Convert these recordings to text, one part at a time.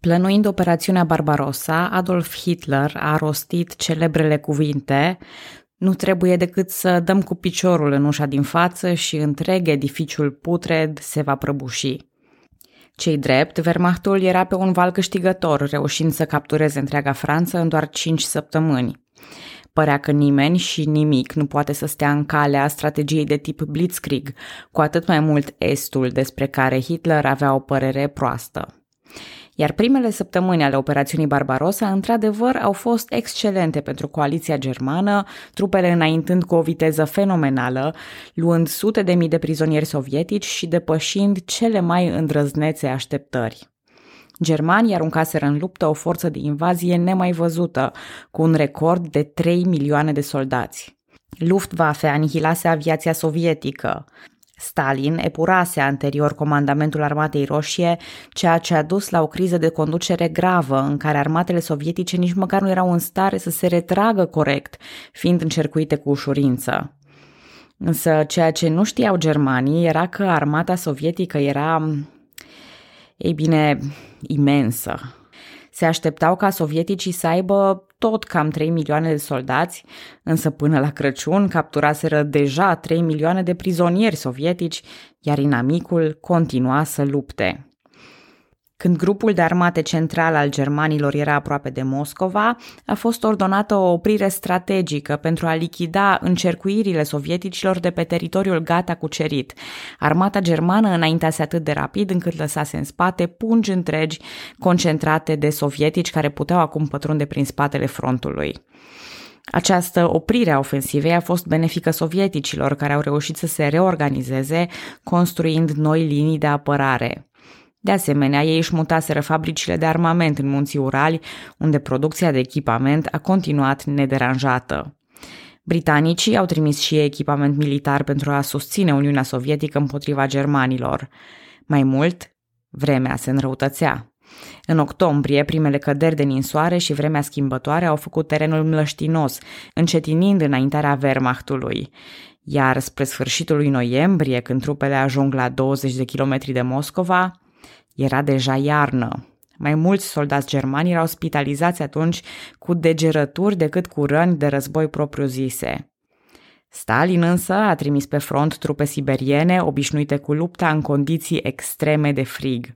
Plănuind operațiunea Barbarossa, Adolf Hitler a rostit celebrele cuvinte Nu trebuie decât să dăm cu piciorul în ușa din față și întreg edificiul putred se va prăbuși. Cei drept, Wehrmachtul era pe un val câștigător, reușind să captureze întreaga Franță în doar 5 săptămâni. Părea că nimeni și nimic nu poate să stea în calea strategiei de tip Blitzkrieg, cu atât mai mult estul despre care Hitler avea o părere proastă. Iar primele săptămâni ale operațiunii Barbarossa, într-adevăr, au fost excelente pentru coaliția germană, trupele înaintând cu o viteză fenomenală, luând sute de mii de prizonieri sovietici și depășind cele mai îndrăznețe așteptări. Germanii aruncaseră în luptă o forță de invazie nemai văzută, cu un record de 3 milioane de soldați. Luftwaffe anihilase aviația sovietică. Stalin epurase anterior comandamentul armatei roșie, ceea ce a dus la o criză de conducere gravă în care armatele sovietice nici măcar nu erau în stare să se retragă corect, fiind încercuite cu ușurință. Însă ceea ce nu știau germanii era că armata sovietică era, ei bine, imensă. Se așteptau ca sovieticii să aibă tot cam 3 milioane de soldați, însă până la Crăciun capturaseră deja 3 milioane de prizonieri sovietici, iar inamicul continua să lupte. Când grupul de armate central al germanilor era aproape de Moscova, a fost ordonată o oprire strategică pentru a lichida încercuirile sovieticilor de pe teritoriul gata cucerit. Armata germană înaintase atât de rapid încât lăsase în spate pungi întregi concentrate de sovietici care puteau acum pătrunde prin spatele frontului. Această oprire a ofensivei a fost benefică sovieticilor, care au reușit să se reorganizeze, construind noi linii de apărare. De asemenea, ei își mutaseră fabricile de armament în munții Urali, unde producția de echipament a continuat nederanjată. Britanicii au trimis și ei echipament militar pentru a susține Uniunea Sovietică împotriva germanilor. Mai mult, vremea se înrăutățea. În octombrie, primele căderi de ninsoare și vremea schimbătoare au făcut terenul mlăștinos, încetinind înaintarea Wehrmachtului. Iar spre sfârșitul lui noiembrie, când trupele ajung la 20 de kilometri de Moscova, era deja iarnă. Mai mulți soldați germani erau spitalizați atunci cu degerături decât cu răni de război propriu-zise. Stalin însă a trimis pe front trupe siberiene obișnuite cu lupta în condiții extreme de frig.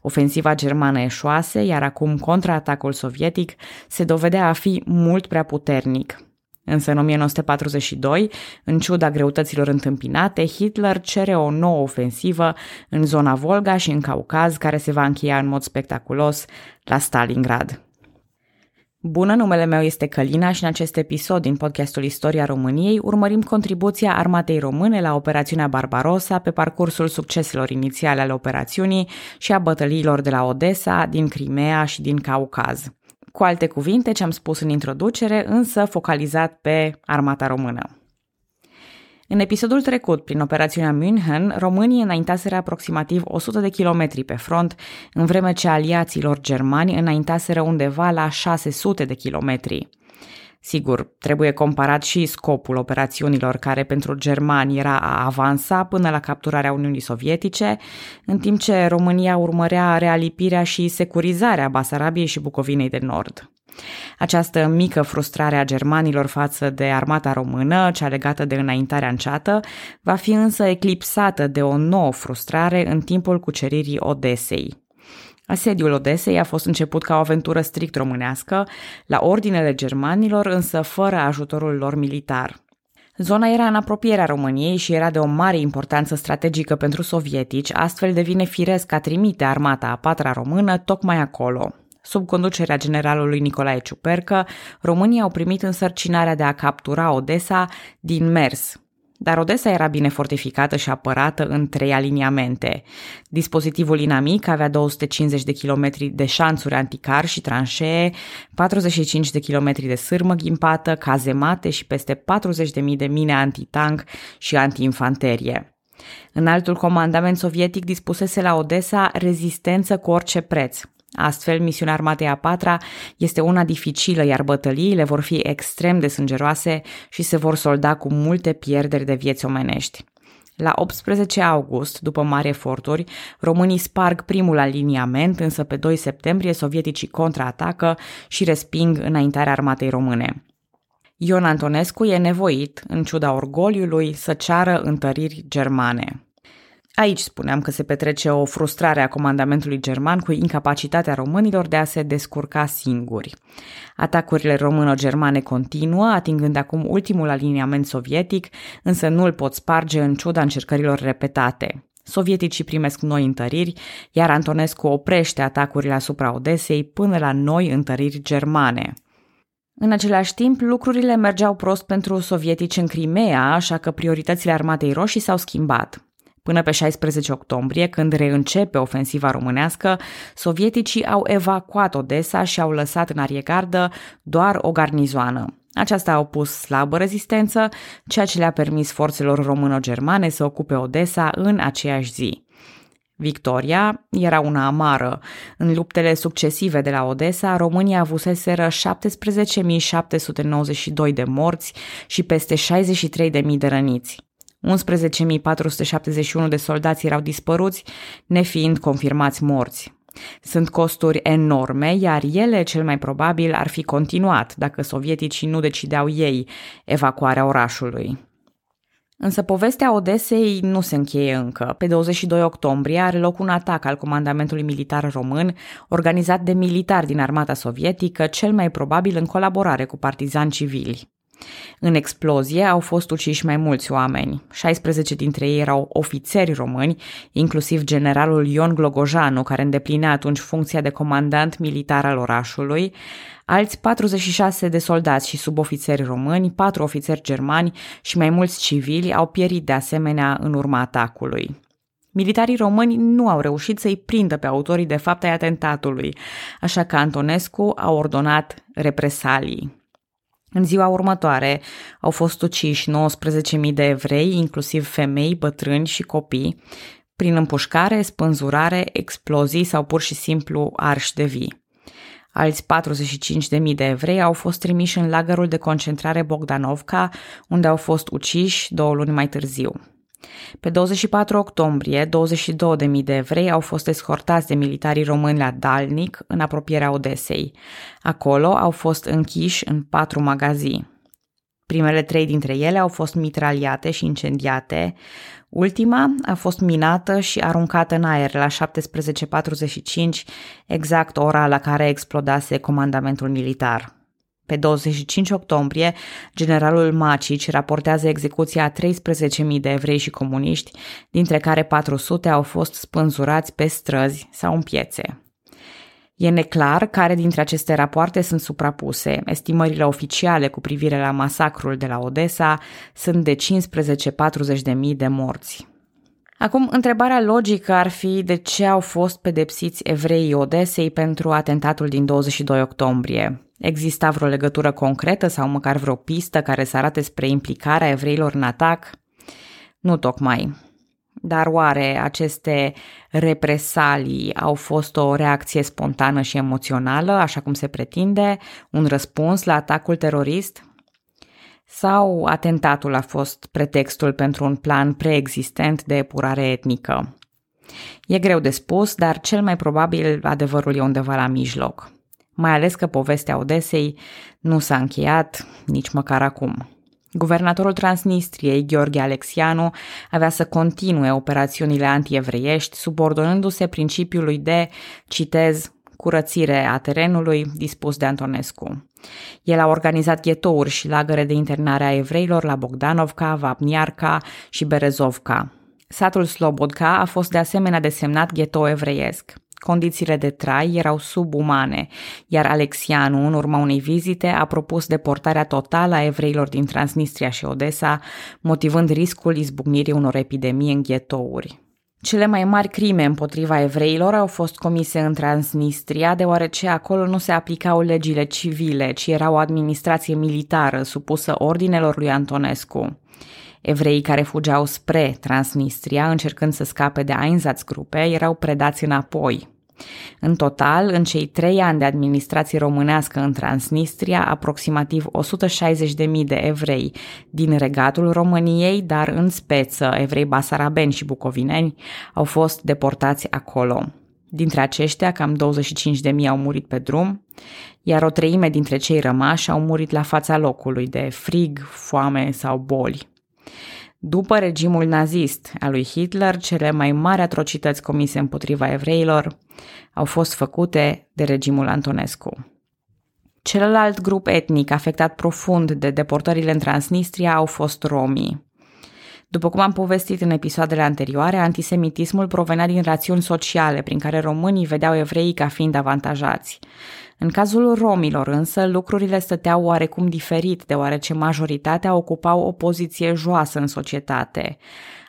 Ofensiva germană eșoase, iar acum contraatacul sovietic se dovedea a fi mult prea puternic. Însă în 1942, în ciuda greutăților întâmpinate, Hitler cere o nouă ofensivă în zona Volga și în Caucaz, care se va încheia în mod spectaculos la Stalingrad. Bună, numele meu este Călina și în acest episod din podcastul Istoria României urmărim contribuția armatei române la operațiunea Barbarossa pe parcursul succeselor inițiale ale operațiunii și a bătăliilor de la Odessa, din Crimea și din Caucaz. Cu alte cuvinte, ce am spus în introducere, însă focalizat pe armata română. În episodul trecut, prin operațiunea München, românii înaintaseră aproximativ 100 de kilometri pe front, în vreme ce aliaților germani înaintaseră undeva la 600 de kilometri. Sigur, trebuie comparat și scopul operațiunilor care pentru germani era a avansa până la capturarea Uniunii Sovietice, în timp ce România urmărea realipirea și securizarea Basarabiei și Bucovinei de Nord. Această mică frustrare a germanilor față de armata română, cea legată de înaintarea înceată, va fi însă eclipsată de o nouă frustrare în timpul cuceririi Odesei. Asediul Odesei a fost început ca o aventură strict românească, la ordinele germanilor, însă fără ajutorul lor militar. Zona era în apropierea României și era de o mare importanță strategică pentru sovietici, astfel devine firesc a trimite armata a patra română tocmai acolo. Sub conducerea generalului Nicolae Ciupercă, România au primit însărcinarea de a captura Odessa din mers, dar Odessa era bine fortificată și apărată în trei aliniamente. Dispozitivul inamic avea 250 de kilometri de șanțuri anticar și tranșee, 45 de kilometri de sârmă ghimpată, cazemate și peste 40.000 de mine antitank și antiinfanterie. În altul comandament sovietic dispusese la Odessa rezistență cu orice preț, Astfel, misiunea armatei a patra este una dificilă, iar bătăliile vor fi extrem de sângeroase și se vor solda cu multe pierderi de vieți omenești. La 18 august, după mari eforturi, românii sparg primul aliniament, însă pe 2 septembrie sovieticii contraatacă și resping înaintarea armatei române. Ion Antonescu e nevoit, în ciuda orgoliului, să ceară întăriri germane. Aici spuneam că se petrece o frustrare a comandamentului german cu incapacitatea românilor de a se descurca singuri. Atacurile româno-germane continuă, atingând acum ultimul aliniament sovietic, însă nu îl pot sparge în ciuda încercărilor repetate. Sovieticii primesc noi întăriri, iar Antonescu oprește atacurile asupra Odesei până la noi întăriri germane. În același timp, lucrurile mergeau prost pentru sovietici în Crimea, așa că prioritățile armatei roșii s-au schimbat. Până pe 16 octombrie, când reîncepe ofensiva românească, sovieticii au evacuat Odessa și au lăsat în ariegardă doar o garnizoană. Aceasta a opus slabă rezistență, ceea ce le-a permis forțelor româno-germane să ocupe Odessa în aceeași zi. Victoria era una amară. În luptele succesive de la Odessa, România avuseseră 17.792 de morți și peste 63.000 de răniți. 11.471 de soldați erau dispăruți, nefiind confirmați morți. Sunt costuri enorme, iar ele cel mai probabil ar fi continuat dacă sovieticii nu decideau ei evacuarea orașului. Însă povestea Odesei nu se încheie încă. Pe 22 octombrie are loc un atac al comandamentului militar român, organizat de militari din armata sovietică, cel mai probabil în colaborare cu partizani civili. În explozie au fost uciși mai mulți oameni. 16 dintre ei erau ofițeri români, inclusiv generalul Ion Glogojanu, care îndeplinea atunci funcția de comandant militar al orașului, alți 46 de soldați și subofițeri români, 4 ofițeri germani și mai mulți civili au pierit de asemenea în urma atacului. Militarii români nu au reușit să-i prindă pe autorii de fapt ai atentatului, așa că Antonescu a ordonat represalii. În ziua următoare au fost uciși 19.000 de evrei, inclusiv femei, bătrâni și copii, prin împușcare, spânzurare, explozii sau pur și simplu arși de vii. Alți 45.000 de evrei au fost trimiși în lagărul de concentrare Bogdanovka, unde au fost uciși două luni mai târziu. Pe 24 octombrie, 22.000 de evrei au fost escortați de militarii români la Dalnic, în apropierea Odesei. Acolo au fost închiși în patru magazii. Primele trei dintre ele au fost mitraliate și incendiate. Ultima a fost minată și aruncată în aer la 17.45, exact ora la care explodase comandamentul militar. Pe 25 octombrie, generalul Macici raportează execuția a 13.000 de evrei și comuniști, dintre care 400 au fost spânzurați pe străzi sau în piețe. E neclar care dintre aceste rapoarte sunt suprapuse. Estimările oficiale cu privire la masacrul de la Odessa sunt de 15-40 de mii de morți. Acum, întrebarea logică ar fi de ce au fost pedepsiți evreii Odesei pentru atentatul din 22 octombrie. Exista vreo legătură concretă sau măcar vreo pistă care să arate spre implicarea evreilor în atac? Nu tocmai. Dar oare aceste represalii au fost o reacție spontană și emoțională, așa cum se pretinde, un răspuns la atacul terorist? Sau atentatul a fost pretextul pentru un plan preexistent de epurare etnică? E greu de spus, dar cel mai probabil adevărul e undeva la mijloc mai ales că povestea Odesei nu s-a încheiat nici măcar acum. Guvernatorul Transnistriei, Gheorghe Alexianu, avea să continue operațiunile antievreiești, subordonându-se principiului de, citez, curățire a terenului dispus de Antonescu. El a organizat ghetouri și lagăre de internare a evreilor la Bogdanovka, Vapniarka și Berezovka. Satul Slobodka a fost de asemenea desemnat ghetou evreiesc. Condițiile de trai erau subumane, iar Alexianu, în urma unei vizite, a propus deportarea totală a evreilor din Transnistria și Odessa, motivând riscul izbucnirii unor epidemii în ghetouri. Cele mai mari crime împotriva evreilor au fost comise în Transnistria, deoarece acolo nu se aplicau legile civile, ci era o administrație militară supusă ordinelor lui Antonescu. Evreii care fugeau spre Transnistria, încercând să scape de Einsatzgruppe, erau predați înapoi. În total, în cei trei ani de administrație românească în Transnistria, aproximativ 160.000 de evrei din regatul României, dar în speță evrei basarabeni și bucovineni, au fost deportați acolo. Dintre aceștia, cam 25.000 au murit pe drum, iar o treime dintre cei rămași au murit la fața locului de frig, foame sau boli. După regimul nazist al lui Hitler, cele mai mari atrocități comise împotriva evreilor au fost făcute de regimul Antonescu. Celălalt grup etnic afectat profund de deportările în Transnistria au fost romii. După cum am povestit în episoadele anterioare, antisemitismul provenea din rațiuni sociale prin care românii vedeau evreii ca fiind avantajați. În cazul romilor însă, lucrurile stăteau oarecum diferit, deoarece majoritatea ocupau o poziție joasă în societate.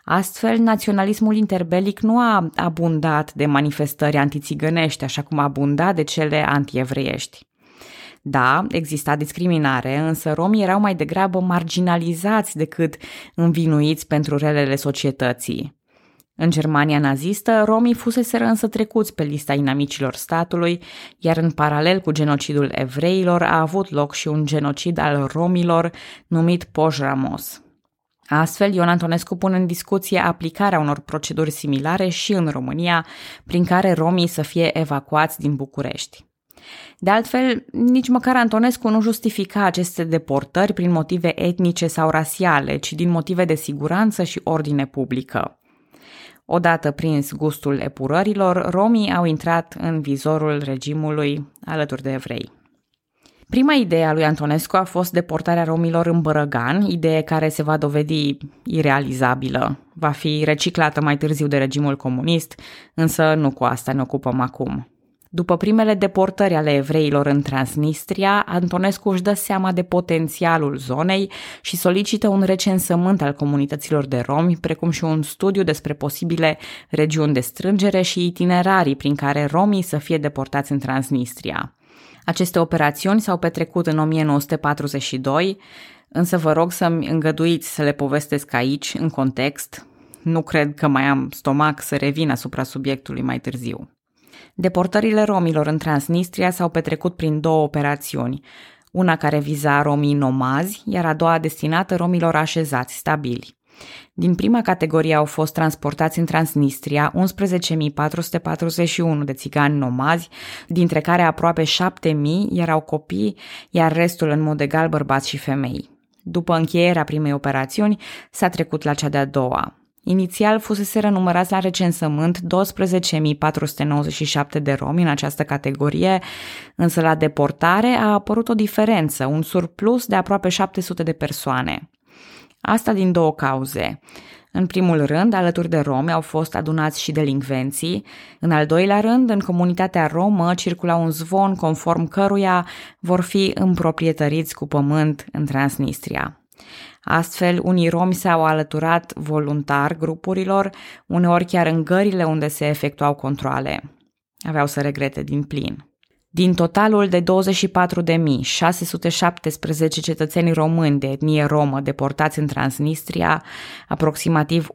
Astfel, naționalismul interbelic nu a abundat de manifestări antițigănești, așa cum a abundat de cele antievreiești. Da, exista discriminare, însă romii erau mai degrabă marginalizați decât învinuiți pentru relele societății. În Germania nazistă, romii fuseseră însă trecuți pe lista inamicilor statului, iar în paralel cu genocidul evreilor a avut loc și un genocid al romilor numit Pojramos. Astfel, Ion Antonescu pune în discuție aplicarea unor proceduri similare și în România, prin care romii să fie evacuați din București. De altfel, nici măcar Antonescu nu justifica aceste deportări prin motive etnice sau rasiale, ci din motive de siguranță și ordine publică. Odată prins gustul epurărilor, romii au intrat în vizorul regimului alături de evrei. Prima idee a lui Antonescu a fost deportarea romilor în Bărăgan, idee care se va dovedi irealizabilă. Va fi reciclată mai târziu de regimul comunist, însă nu cu asta ne ocupăm acum. După primele deportări ale evreilor în Transnistria, Antonescu își dă seama de potențialul zonei și solicită un recensământ al comunităților de romi, precum și un studiu despre posibile regiuni de strângere și itinerarii prin care romii să fie deportați în Transnistria. Aceste operațiuni s-au petrecut în 1942, însă vă rog să-mi îngăduiți să le povestesc aici, în context. Nu cred că mai am stomac să revin asupra subiectului mai târziu. Deportările romilor în Transnistria s-au petrecut prin două operațiuni, una care viza romii nomazi, iar a doua destinată romilor așezați, stabili. Din prima categorie au fost transportați în Transnistria 11.441 de țigani nomazi, dintre care aproape 7.000 erau copii, iar restul în mod egal bărbați și femei. După încheierea primei operațiuni, s-a trecut la cea de-a doua. Inițial fusese numărați la recensământ 12.497 de romi în această categorie, însă la deportare a apărut o diferență, un surplus de aproape 700 de persoane. Asta din două cauze. În primul rând, alături de romi au fost adunați și delincvenții. În al doilea rând, în comunitatea romă circula un zvon conform căruia vor fi împroprietăriți cu pământ în Transnistria. Astfel, unii romi s-au alăturat voluntar grupurilor, uneori chiar în gările unde se efectuau controle. Aveau să regrete din plin. Din totalul de 24.617 cetățeni români de etnie romă deportați în Transnistria, aproximativ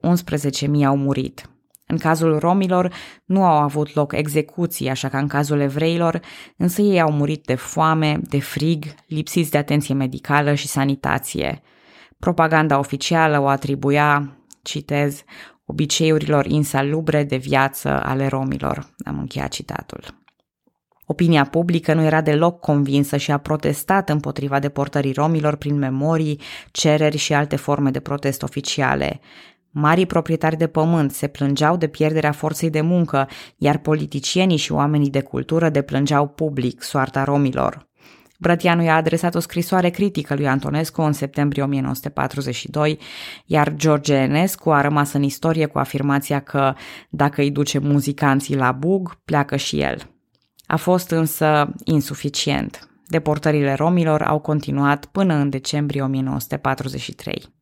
11.000 au murit. În cazul romilor nu au avut loc execuții, așa ca în cazul evreilor, însă ei au murit de foame, de frig, lipsiți de atenție medicală și sanitație – Propaganda oficială o atribuia, citez, obiceiurilor insalubre de viață ale romilor. Am încheiat citatul. Opinia publică nu era deloc convinsă și a protestat împotriva deportării romilor prin memorii, cereri și alte forme de protest oficiale. Marii proprietari de pământ se plângeau de pierderea forței de muncă, iar politicienii și oamenii de cultură deplângeau public soarta romilor. Brătianu i-a adresat o scrisoare critică lui Antonescu în septembrie 1942, iar George Enescu a rămas în istorie cu afirmația că dacă îi duce muzicanții la bug, pleacă și el. A fost însă insuficient. Deportările romilor au continuat până în decembrie 1943.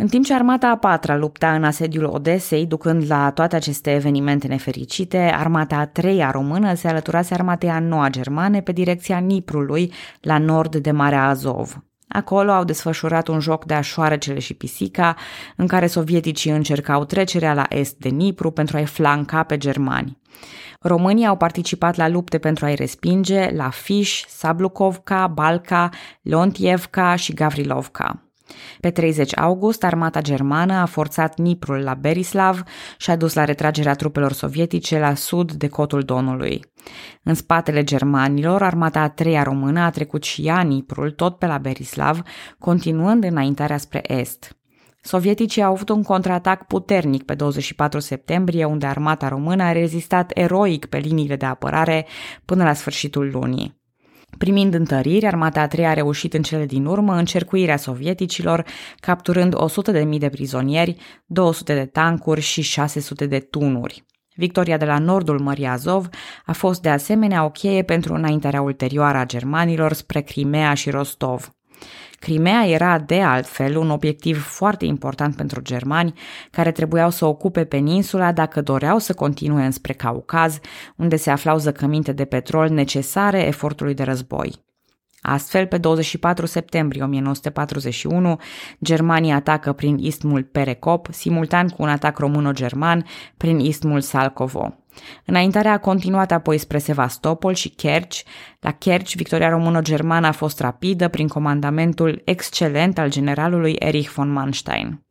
În timp ce armata a patra lupta în asediul Odesei, ducând la toate aceste evenimente nefericite, armata a treia română se alăturase armatei a noua germane pe direcția Niprului, la nord de Marea Azov. Acolo au desfășurat un joc de așoarecele și pisica, în care sovieticii încercau trecerea la est de Nipru pentru a-i flanca pe germani. Românii au participat la lupte pentru a-i respinge la Fiș, Sablukovka, Balca, Lontievka și Gavrilovka. Pe 30 august, armata germană a forțat Niprul la Berislav și a dus la retragerea trupelor sovietice la sud de cotul Donului. În spatele germanilor, armata a treia română a trecut și ea Niprul, tot pe la Berislav, continuând înaintarea spre est. Sovieticii au avut un contraatac puternic pe 24 septembrie, unde armata română a rezistat eroic pe liniile de apărare până la sfârșitul lunii. Primind întăriri, armata a treia a reușit în cele din urmă încercuirea sovieticilor, capturând 100.000 de prizonieri, 200 de tancuri și 600 de tunuri. Victoria de la nordul Mării Azov a fost de asemenea o cheie pentru înaintarea ulterioară a germanilor spre Crimea și Rostov. Crimea era, de altfel, un obiectiv foarte important pentru germani, care trebuiau să ocupe peninsula dacă doreau să continue înspre Caucaz, unde se aflau zăcăminte de petrol necesare efortului de război. Astfel, pe 24 septembrie 1941, Germania atacă prin istmul Perekop, simultan cu un atac româno-german prin istmul Salkovo. Înaintarea a continuat apoi spre Sevastopol și Kerch. La Kerch, victoria română-germană a fost rapidă prin comandamentul excelent al generalului Erich von Manstein.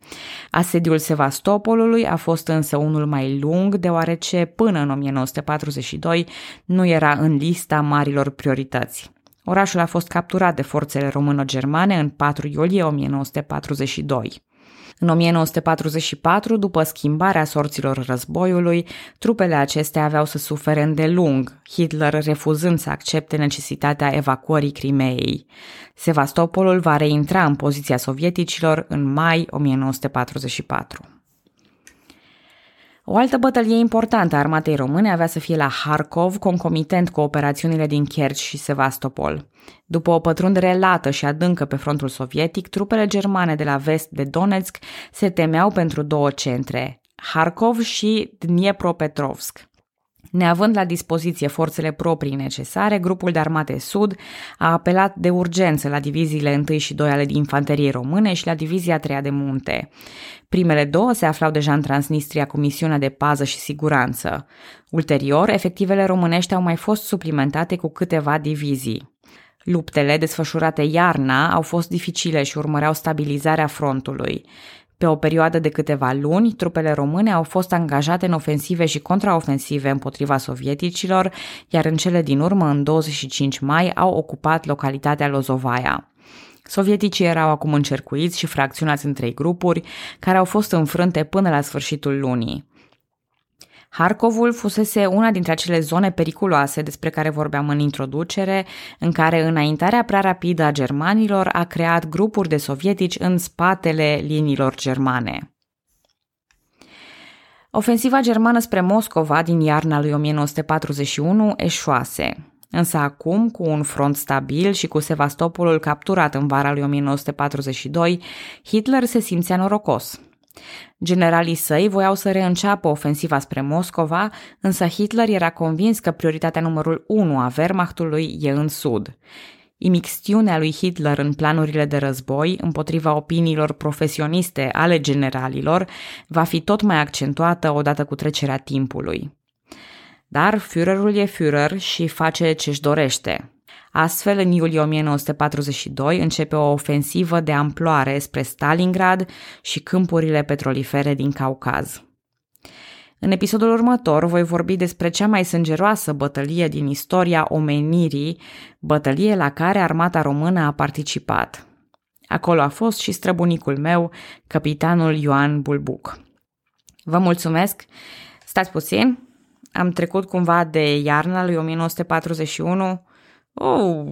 Asediul Sevastopolului a fost însă unul mai lung, deoarece până în 1942 nu era în lista marilor priorități. Orașul a fost capturat de forțele româno-germane în 4 iulie 1942. În 1944, după schimbarea sorților războiului, trupele acestea aveau să sufere îndelung, Hitler refuzând să accepte necesitatea evacuării Crimeei. Sevastopolul va reintra în poziția sovieticilor în mai 1944. O altă bătălie importantă a armatei române avea să fie la Harkov, concomitent cu operațiunile din Kerch și Sevastopol. După o pătrundere lată și adâncă pe frontul sovietic, trupele germane de la vest de Donetsk se temeau pentru două centre, Harkov și Dniepropetrovsk. Neavând la dispoziție forțele proprii necesare, grupul de armate sud a apelat de urgență la diviziile 1 și 2 ale infanteriei române și la divizia 3 de munte. Primele două se aflau deja în Transnistria cu misiunea de pază și siguranță. Ulterior, efectivele românești au mai fost suplimentate cu câteva divizii. Luptele desfășurate iarna au fost dificile și urmăreau stabilizarea frontului. Pe o perioadă de câteva luni, trupele române au fost angajate în ofensive și contraofensive împotriva sovieticilor, iar în cele din urmă, în 25 mai, au ocupat localitatea Lozovaia. Sovieticii erau acum încercuiți și fracționați în trei grupuri, care au fost înfrânte până la sfârșitul lunii. Harkovul fusese una dintre acele zone periculoase despre care vorbeam în introducere, în care înaintarea prea rapidă a germanilor a creat grupuri de sovietici în spatele liniilor germane. Ofensiva germană spre Moscova din iarna lui 1941 eșuase. Însă acum, cu un front stabil și cu Sevastopolul capturat în vara lui 1942, Hitler se simțea norocos. Generalii săi voiau să reînceapă ofensiva spre Moscova, însă Hitler era convins că prioritatea numărul 1 a Wehrmachtului e în sud. Imixtiunea lui Hitler în planurile de război, împotriva opiniilor profesioniste ale generalilor, va fi tot mai accentuată odată cu trecerea timpului. Dar Führerul e Führer și face ce-și dorește. Astfel, în iulie 1942 începe o ofensivă de amploare spre Stalingrad și câmpurile petrolifere din Caucaz. În episodul următor voi vorbi despre cea mai sângeroasă bătălie din istoria omenirii, bătălie la care armata română a participat. Acolo a fost și străbunicul meu, capitanul Ioan Bulbuc. Vă mulțumesc! Stați puțin, am trecut cumva de iarna lui 1941. Oh,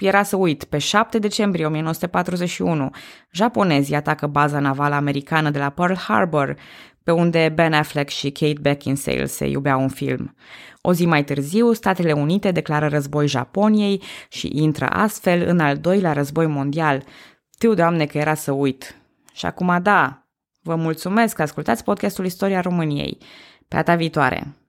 era să uit, pe 7 decembrie 1941, japonezii atacă baza navală americană de la Pearl Harbor, pe unde Ben Affleck și Kate Beckinsale se iubeau un film. O zi mai târziu, Statele Unite declară război Japoniei și intră astfel în al doilea război mondial. Tiu, doamne, că era să uit. Și acum da, vă mulțumesc că ascultați podcastul Istoria României. Pe data viitoare!